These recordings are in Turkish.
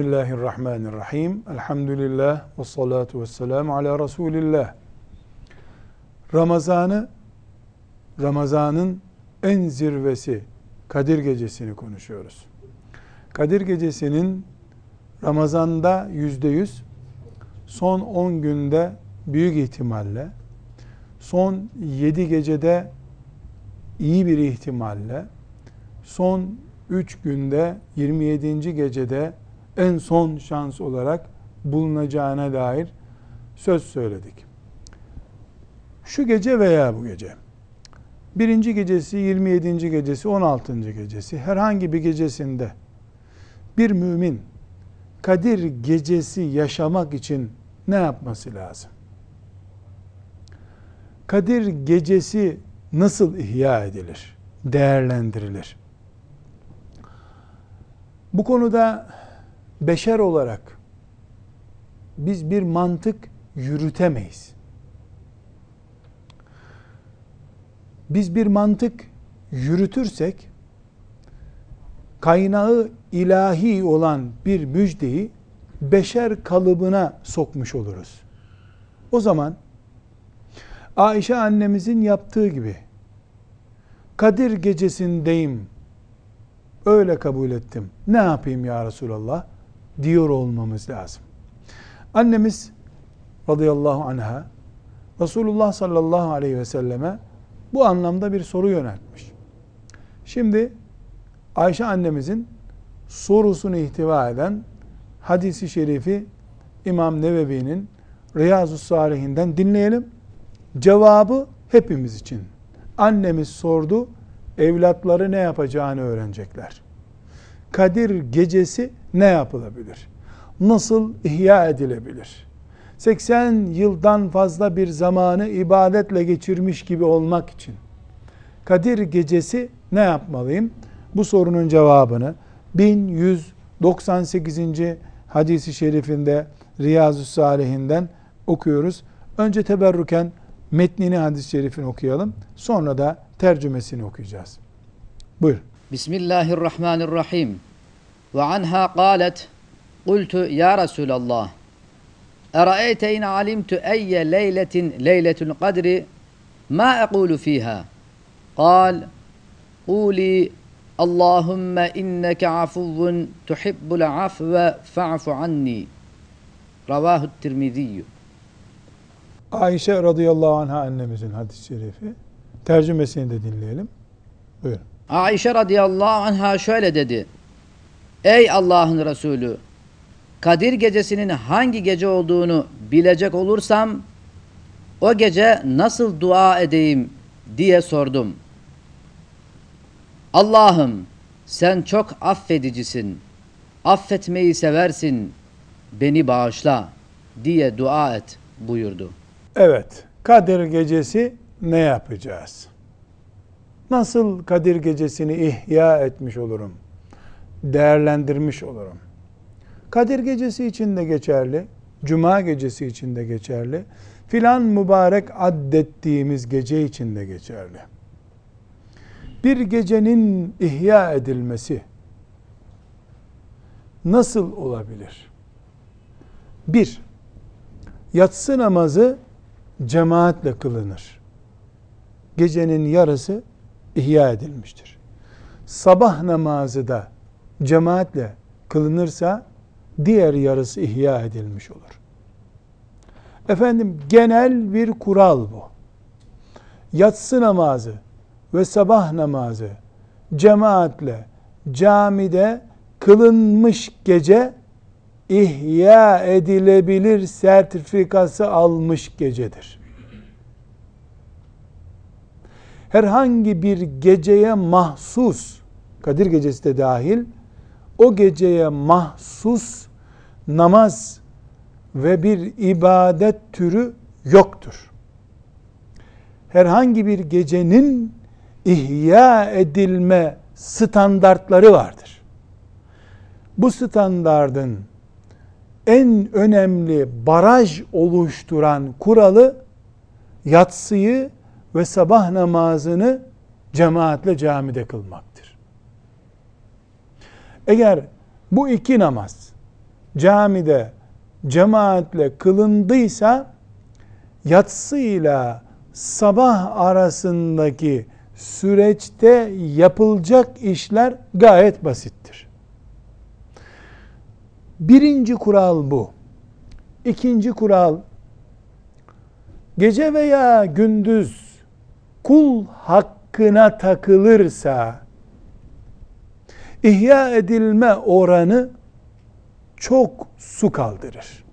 Bismillahirrahmanirrahim. Elhamdülillah ve salatu ve selamu ala Resulillah. Ramazanı, Ramazanın en zirvesi Kadir Gecesi'ni konuşuyoruz. Kadir Gecesi'nin Ramazan'da yüzde yüz, son 10 günde büyük ihtimalle, son 7 gecede iyi bir ihtimalle, son 3 günde 27. gecede en son şans olarak bulunacağına dair söz söyledik. Şu gece veya bu gece, birinci gecesi, 27. gecesi, 16. gecesi, herhangi bir gecesinde bir mümin Kadir gecesi yaşamak için ne yapması lazım? Kadir gecesi nasıl ihya edilir? Değerlendirilir? Bu konuda beşer olarak biz bir mantık yürütemeyiz. Biz bir mantık yürütürsek kaynağı ilahi olan bir müjdeyi beşer kalıbına sokmuş oluruz. O zaman Ayşe annemizin yaptığı gibi Kadir gecesindeyim öyle kabul ettim. Ne yapayım ya Resulallah? Diyor olmamız lazım. Annemiz radıyallahu anha Resulullah sallallahu aleyhi ve selleme bu anlamda bir soru yöneltmiş. Şimdi Ayşe annemizin sorusunu ihtiva eden hadisi şerifi İmam Nevevi'nin Riyazu Salihinden dinleyelim. Cevabı hepimiz için. Annemiz sordu, evlatları ne yapacağını öğrenecekler. Kadir gecesi ne yapılabilir? Nasıl ihya edilebilir? 80 yıldan fazla bir zamanı ibadetle geçirmiş gibi olmak için Kadir gecesi ne yapmalıyım? Bu sorunun cevabını 1198. hadisi şerifinde Riyazu Salihinden okuyoruz. Önce teberrüken metnini hadis-i şerifini okuyalım. Sonra da tercümesini okuyacağız. Buyur. Bismillahirrahmanirrahim. Ve anha qalet Kultu ya Resulallah Eraeyte in alimtu eyye leyletin leyletul kadri ma ekulu fiha Kal Kuli Allahümme inneke afuvun tuhibbul afve fa'fu anni Ravahu tirmiziyyü Ayşe radıyallahu anha annemizin hadis-i şerifi. Tercümesini de dinleyelim. Buyurun. Ayşe radıyallahu anha şöyle dedi. Ey Allah'ın Resulü Kadir gecesinin hangi gece olduğunu bilecek olursam o gece nasıl dua edeyim diye sordum. Allah'ım sen çok affedicisin. Affetmeyi seversin. Beni bağışla diye dua et buyurdu. Evet. Kadir gecesi ne yapacağız? Nasıl Kadir gecesini ihya etmiş olurum? Değerlendirmiş olurum. Kadir gecesi için de geçerli. Cuma gecesi için de geçerli. Filan mübarek addettiğimiz gece için de geçerli. Bir gecenin ihya edilmesi nasıl olabilir? Bir, yatsı namazı cemaatle kılınır. Gecenin yarısı ihya edilmiştir. Sabah namazı da cemaatle kılınırsa diğer yarısı ihya edilmiş olur. Efendim genel bir kural bu. Yatsı namazı ve sabah namazı cemaatle camide kılınmış gece ihya edilebilir sertifikası almış gecedir. Herhangi bir geceye mahsus, Kadir gecesi de dahil, o geceye mahsus namaz ve bir ibadet türü yoktur. Herhangi bir gecenin ihya edilme standartları vardır. Bu standardın en önemli baraj oluşturan kuralı yatsıyı ve sabah namazını cemaatle camide kılmaktır. Eğer bu iki namaz camide cemaatle kılındıysa yatsıyla sabah arasındaki süreçte yapılacak işler gayet basittir. Birinci kural bu. İkinci kural gece veya gündüz kul hakkına takılırsa ihya edilme oranı çok su kaldırır.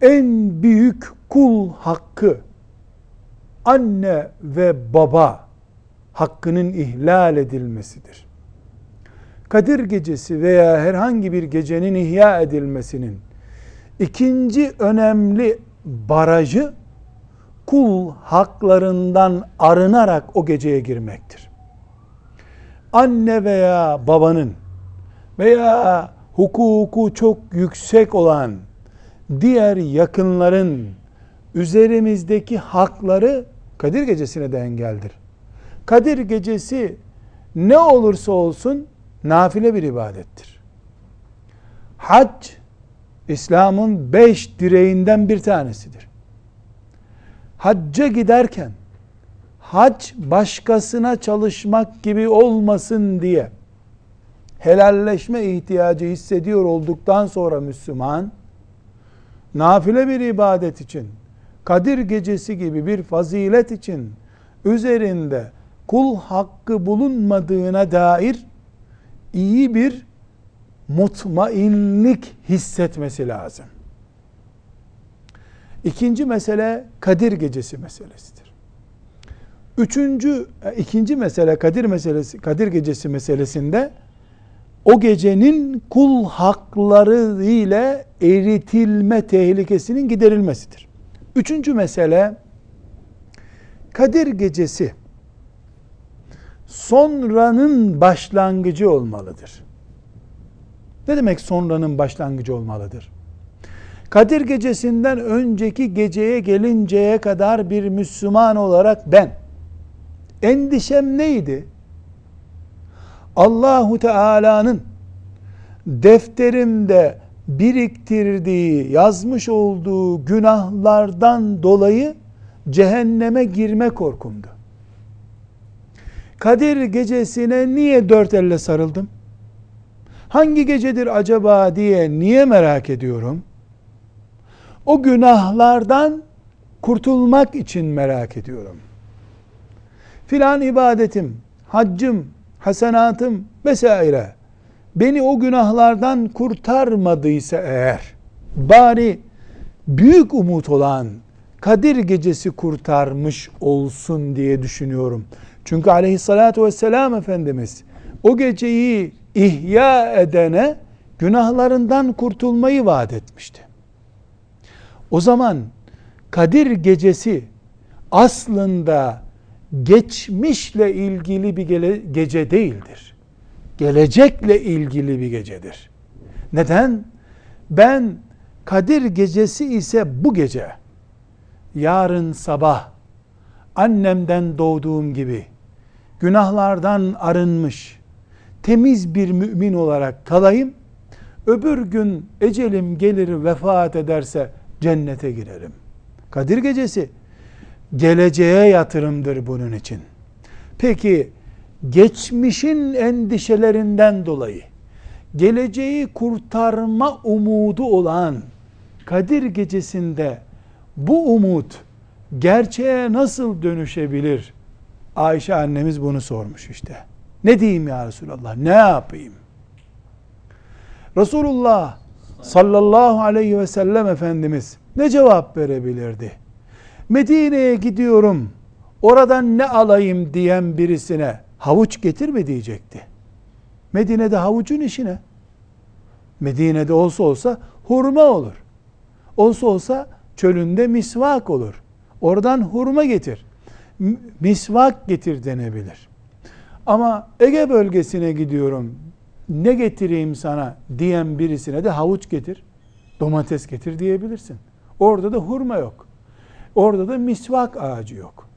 En büyük kul hakkı anne ve baba hakkının ihlal edilmesidir. Kadir gecesi veya herhangi bir gecenin ihya edilmesinin ikinci önemli barajı kul haklarından arınarak o geceye girmektir. Anne veya babanın veya hukuku çok yüksek olan diğer yakınların üzerimizdeki hakları Kadir gecesine de engeldir. Kadir gecesi ne olursa olsun nafile bir ibadettir. Hac İslam'ın beş direğinden bir tanesidir. Hacca giderken hac başkasına çalışmak gibi olmasın diye helalleşme ihtiyacı hissediyor olduktan sonra Müslüman nafile bir ibadet için Kadir gecesi gibi bir fazilet için üzerinde kul hakkı bulunmadığına dair iyi bir mutmainlik hissetmesi lazım. İkinci mesele Kadir gecesi meselesidir. Üçüncü, e, ikinci mesele Kadir meselesi, Kadir gecesi meselesinde o gecenin kul hakları ile eritilme tehlikesinin giderilmesidir. Üçüncü mesele Kadir gecesi sonranın başlangıcı olmalıdır. Ne demek sonranın başlangıcı olmalıdır? Kadir gecesinden önceki geceye gelinceye kadar bir Müslüman olarak ben endişem neydi? Allahu Teala'nın defterimde biriktirdiği, yazmış olduğu günahlardan dolayı cehenneme girme korkumdu. Kadir gecesine niye dört elle sarıldım? Hangi gecedir acaba diye niye merak ediyorum? O günahlardan kurtulmak için merak ediyorum. Filan ibadetim, haccım, hasenatım vesaire beni o günahlardan kurtarmadıysa eğer bari büyük umut olan Kadir gecesi kurtarmış olsun diye düşünüyorum. Çünkü aleyhissalatu vesselam Efendimiz o geceyi ihya edene günahlarından kurtulmayı vaat etmişti. O zaman Kadir gecesi aslında geçmişle ilgili bir gece değildir. Gelecekle ilgili bir gecedir. Neden? Ben Kadir gecesi ise bu gece yarın sabah annemden doğduğum gibi günahlardan arınmış temiz bir mümin olarak kalayım. Öbür gün ecelim gelir vefat ederse cennete girerim. Kadir gecesi geleceğe yatırımdır bunun için. Peki geçmişin endişelerinden dolayı geleceği kurtarma umudu olan Kadir gecesinde bu umut gerçeğe nasıl dönüşebilir? Ayşe annemiz bunu sormuş işte. Ne diyeyim ya Resulallah? Ne yapayım? Resulullah sallallahu aleyhi ve sellem Efendimiz ne cevap verebilirdi? Medine'ye gidiyorum, oradan ne alayım diyen birisine havuç getir mi diyecekti. Medine'de havucun işine. Medine'de olsa olsa hurma olur. Olsa olsa çölünde misvak olur. Oradan hurma getir. Misvak getir denebilir. Ama Ege bölgesine gidiyorum. Ne getireyim sana diyen birisine de havuç getir, domates getir diyebilirsin. Orada da hurma yok. Orada da misvak ağacı yok.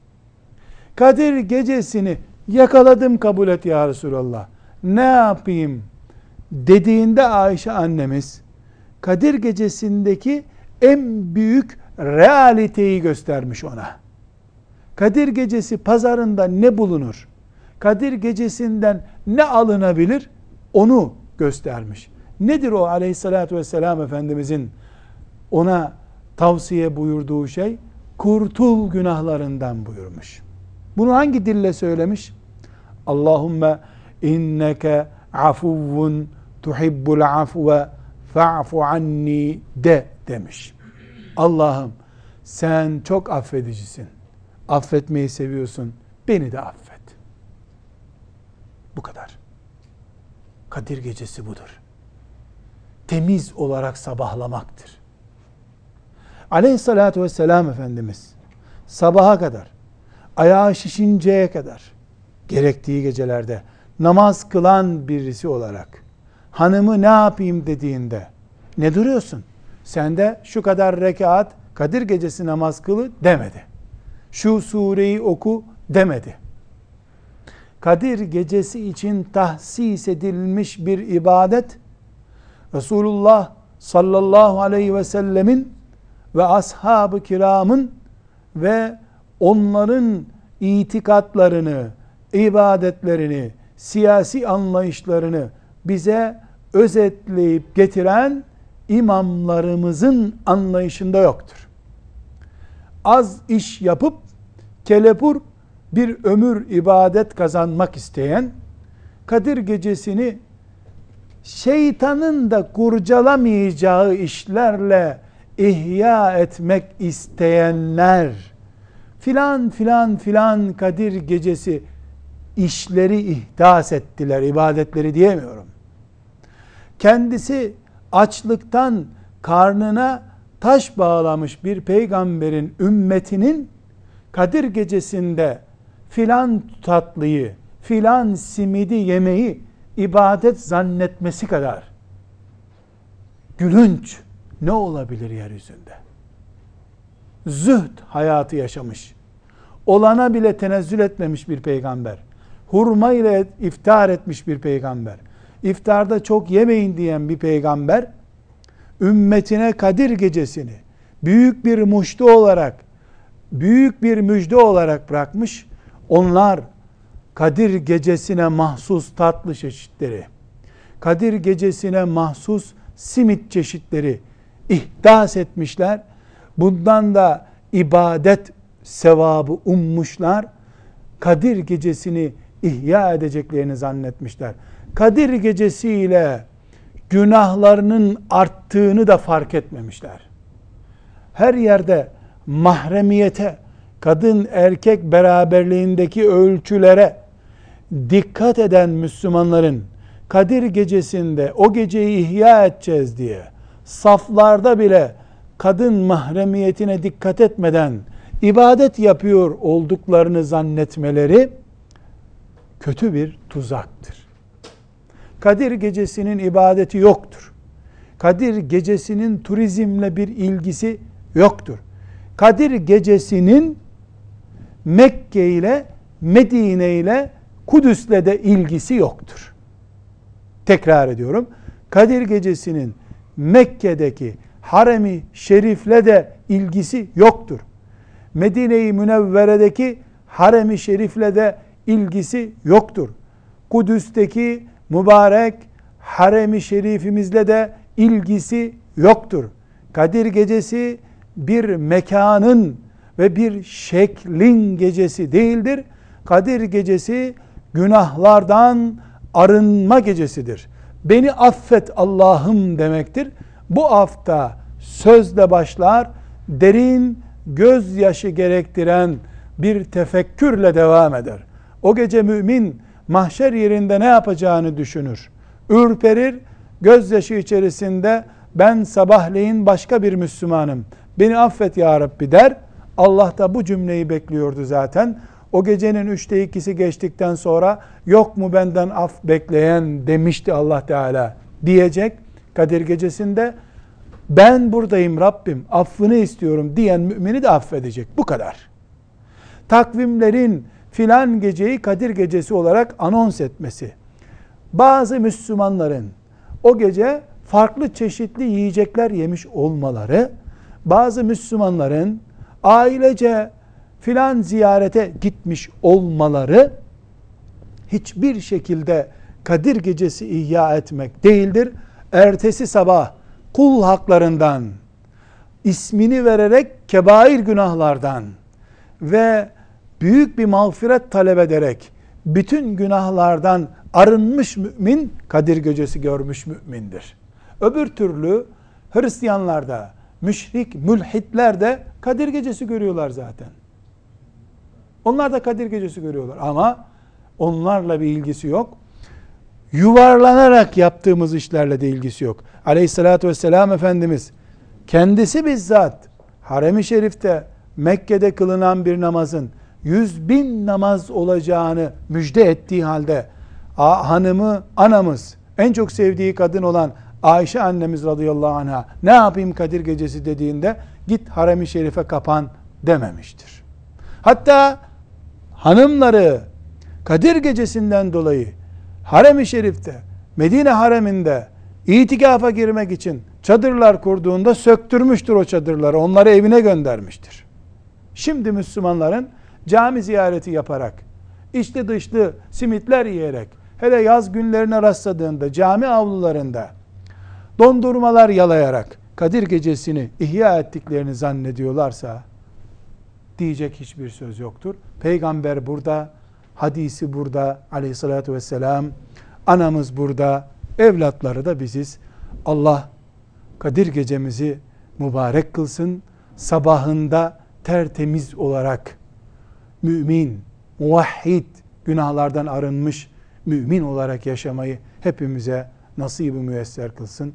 Kadir gecesini yakaladım kabul et ya Resulallah. Ne yapayım dediğinde Ayşe annemiz Kadir gecesindeki en büyük realiteyi göstermiş ona. Kadir gecesi pazarında ne bulunur? Kadir gecesinden ne alınabilir? Onu göstermiş. Nedir o aleyhissalatü vesselam Efendimizin ona tavsiye buyurduğu şey? Kurtul günahlarından buyurmuş. Bunu hangi dille söylemiş? Allahümme inneke afuvun tuhibbul afve fa'fu anni de demiş. Allah'ım sen çok affedicisin. Affetmeyi seviyorsun. Beni de affet. Bu kadar. Kadir gecesi budur. Temiz olarak sabahlamaktır. Aleyhissalatü vesselam Efendimiz sabaha kadar, ayağı şişinceye kadar, gerektiği gecelerde namaz kılan birisi olarak hanımı ne yapayım dediğinde ne duruyorsun? Sen de şu kadar rekat Kadir gecesi namaz kılı demedi. Şu sureyi oku demedi. Kadir gecesi için tahsis edilmiş bir ibadet Resulullah sallallahu aleyhi ve sellemin ve ashab-ı kiramın ve onların itikatlarını, ibadetlerini, siyasi anlayışlarını bize özetleyip getiren imamlarımızın anlayışında yoktur. Az iş yapıp kelepur bir ömür ibadet kazanmak isteyen Kadir gecesini şeytanın da kurcalamayacağı işlerle ihya etmek isteyenler filan filan filan Kadir gecesi işleri ihdas ettiler, ibadetleri diyemiyorum. Kendisi açlıktan karnına taş bağlamış bir peygamberin ümmetinin Kadir gecesinde filan tatlıyı, filan simidi yemeyi ibadet zannetmesi kadar gülünç ne olabilir yeryüzünde? Zühd hayatı yaşamış. Olana bile tenezzül etmemiş bir peygamber. Hurma ile iftar etmiş bir peygamber. İftarda çok yemeyin diyen bir peygamber ümmetine Kadir gecesini büyük bir muştu olarak büyük bir müjde olarak bırakmış. Onlar Kadir gecesine mahsus tatlı çeşitleri, Kadir gecesine mahsus simit çeşitleri ihdas etmişler. Bundan da ibadet sevabı ummuşlar. Kadir gecesini ihya edeceklerini zannetmişler. Kadir gecesiyle günahlarının arttığını da fark etmemişler. Her yerde mahremiyete, kadın erkek beraberliğindeki ölçülere dikkat eden Müslümanların Kadir gecesinde o geceyi ihya edeceğiz diye saflarda bile kadın mahremiyetine dikkat etmeden ibadet yapıyor olduklarını zannetmeleri kötü bir tuzaktır. Kadir gecesinin ibadeti yoktur. Kadir gecesinin turizmle bir ilgisi yoktur. Kadir gecesinin Mekke ile Medine ile Kudüs'le de ilgisi yoktur. Tekrar ediyorum. Kadir gecesinin Mekke'deki haremi şerifle de ilgisi yoktur. Medine-i Münevvere'deki haremi şerifle de ilgisi yoktur. Kudüs'teki mübarek haremi şerifimizle de ilgisi yoktur. Kadir gecesi bir mekanın ve bir şeklin gecesi değildir. Kadir gecesi günahlardan arınma gecesidir. Beni affet Allah'ım demektir. Bu hafta sözle başlar, derin gözyaşı gerektiren bir tefekkürle devam eder. O gece mümin mahşer yerinde ne yapacağını düşünür. Ürperir, gözyaşı içerisinde ben sabahleyin başka bir Müslümanım. Beni affet ya Rabbi der. Allah da bu cümleyi bekliyordu zaten. O gecenin üçte ikisi geçtikten sonra yok mu benden af bekleyen demişti Allah Teala diyecek. Kadir gecesinde ben buradayım Rabbim affını istiyorum diyen mümini de affedecek. Bu kadar. Takvimlerin filan geceyi Kadir gecesi olarak anons etmesi. Bazı Müslümanların o gece farklı çeşitli yiyecekler yemiş olmaları, bazı Müslümanların ailece filan ziyarete gitmiş olmaları hiçbir şekilde Kadir gecesi ihya etmek değildir. Ertesi sabah kul haklarından ismini vererek kebair günahlardan ve büyük bir mağfiret talep ederek bütün günahlardan arınmış mümin Kadir gecesi görmüş mümindir. Öbür türlü Hristiyanlarda, müşrik, mülhitler de Kadir gecesi görüyorlar zaten. Onlar da Kadir gecesi görüyorlar ama onlarla bir ilgisi yok. Yuvarlanarak yaptığımız işlerle de ilgisi yok. Aleyhissalatü vesselam Efendimiz kendisi bizzat harem-i şerifte Mekke'de kılınan bir namazın yüz bin namaz olacağını müjde ettiği halde hanımı, anamız, en çok sevdiği kadın olan Ayşe annemiz radıyallahu anh'a ne yapayım Kadir gecesi dediğinde git harem-i şerife kapan dememiştir. Hatta hanımları Kadir gecesinden dolayı harem-i şerifte Medine hareminde itikafa girmek için çadırlar kurduğunda söktürmüştür o çadırları. Onları evine göndermiştir. Şimdi Müslümanların cami ziyareti yaparak, içli dışlı simitler yiyerek, hele yaz günlerine rastladığında cami avlularında dondurmalar yalayarak Kadir gecesini ihya ettiklerini zannediyorlarsa diyecek hiçbir söz yoktur. Peygamber burada, hadisi burada aleyhissalatü vesselam, anamız burada, evlatları da biziz. Allah Kadir gecemizi mübarek kılsın. Sabahında tertemiz olarak mümin, muvahhid, günahlardan arınmış mümin olarak yaşamayı hepimize nasibi müyesser kılsın.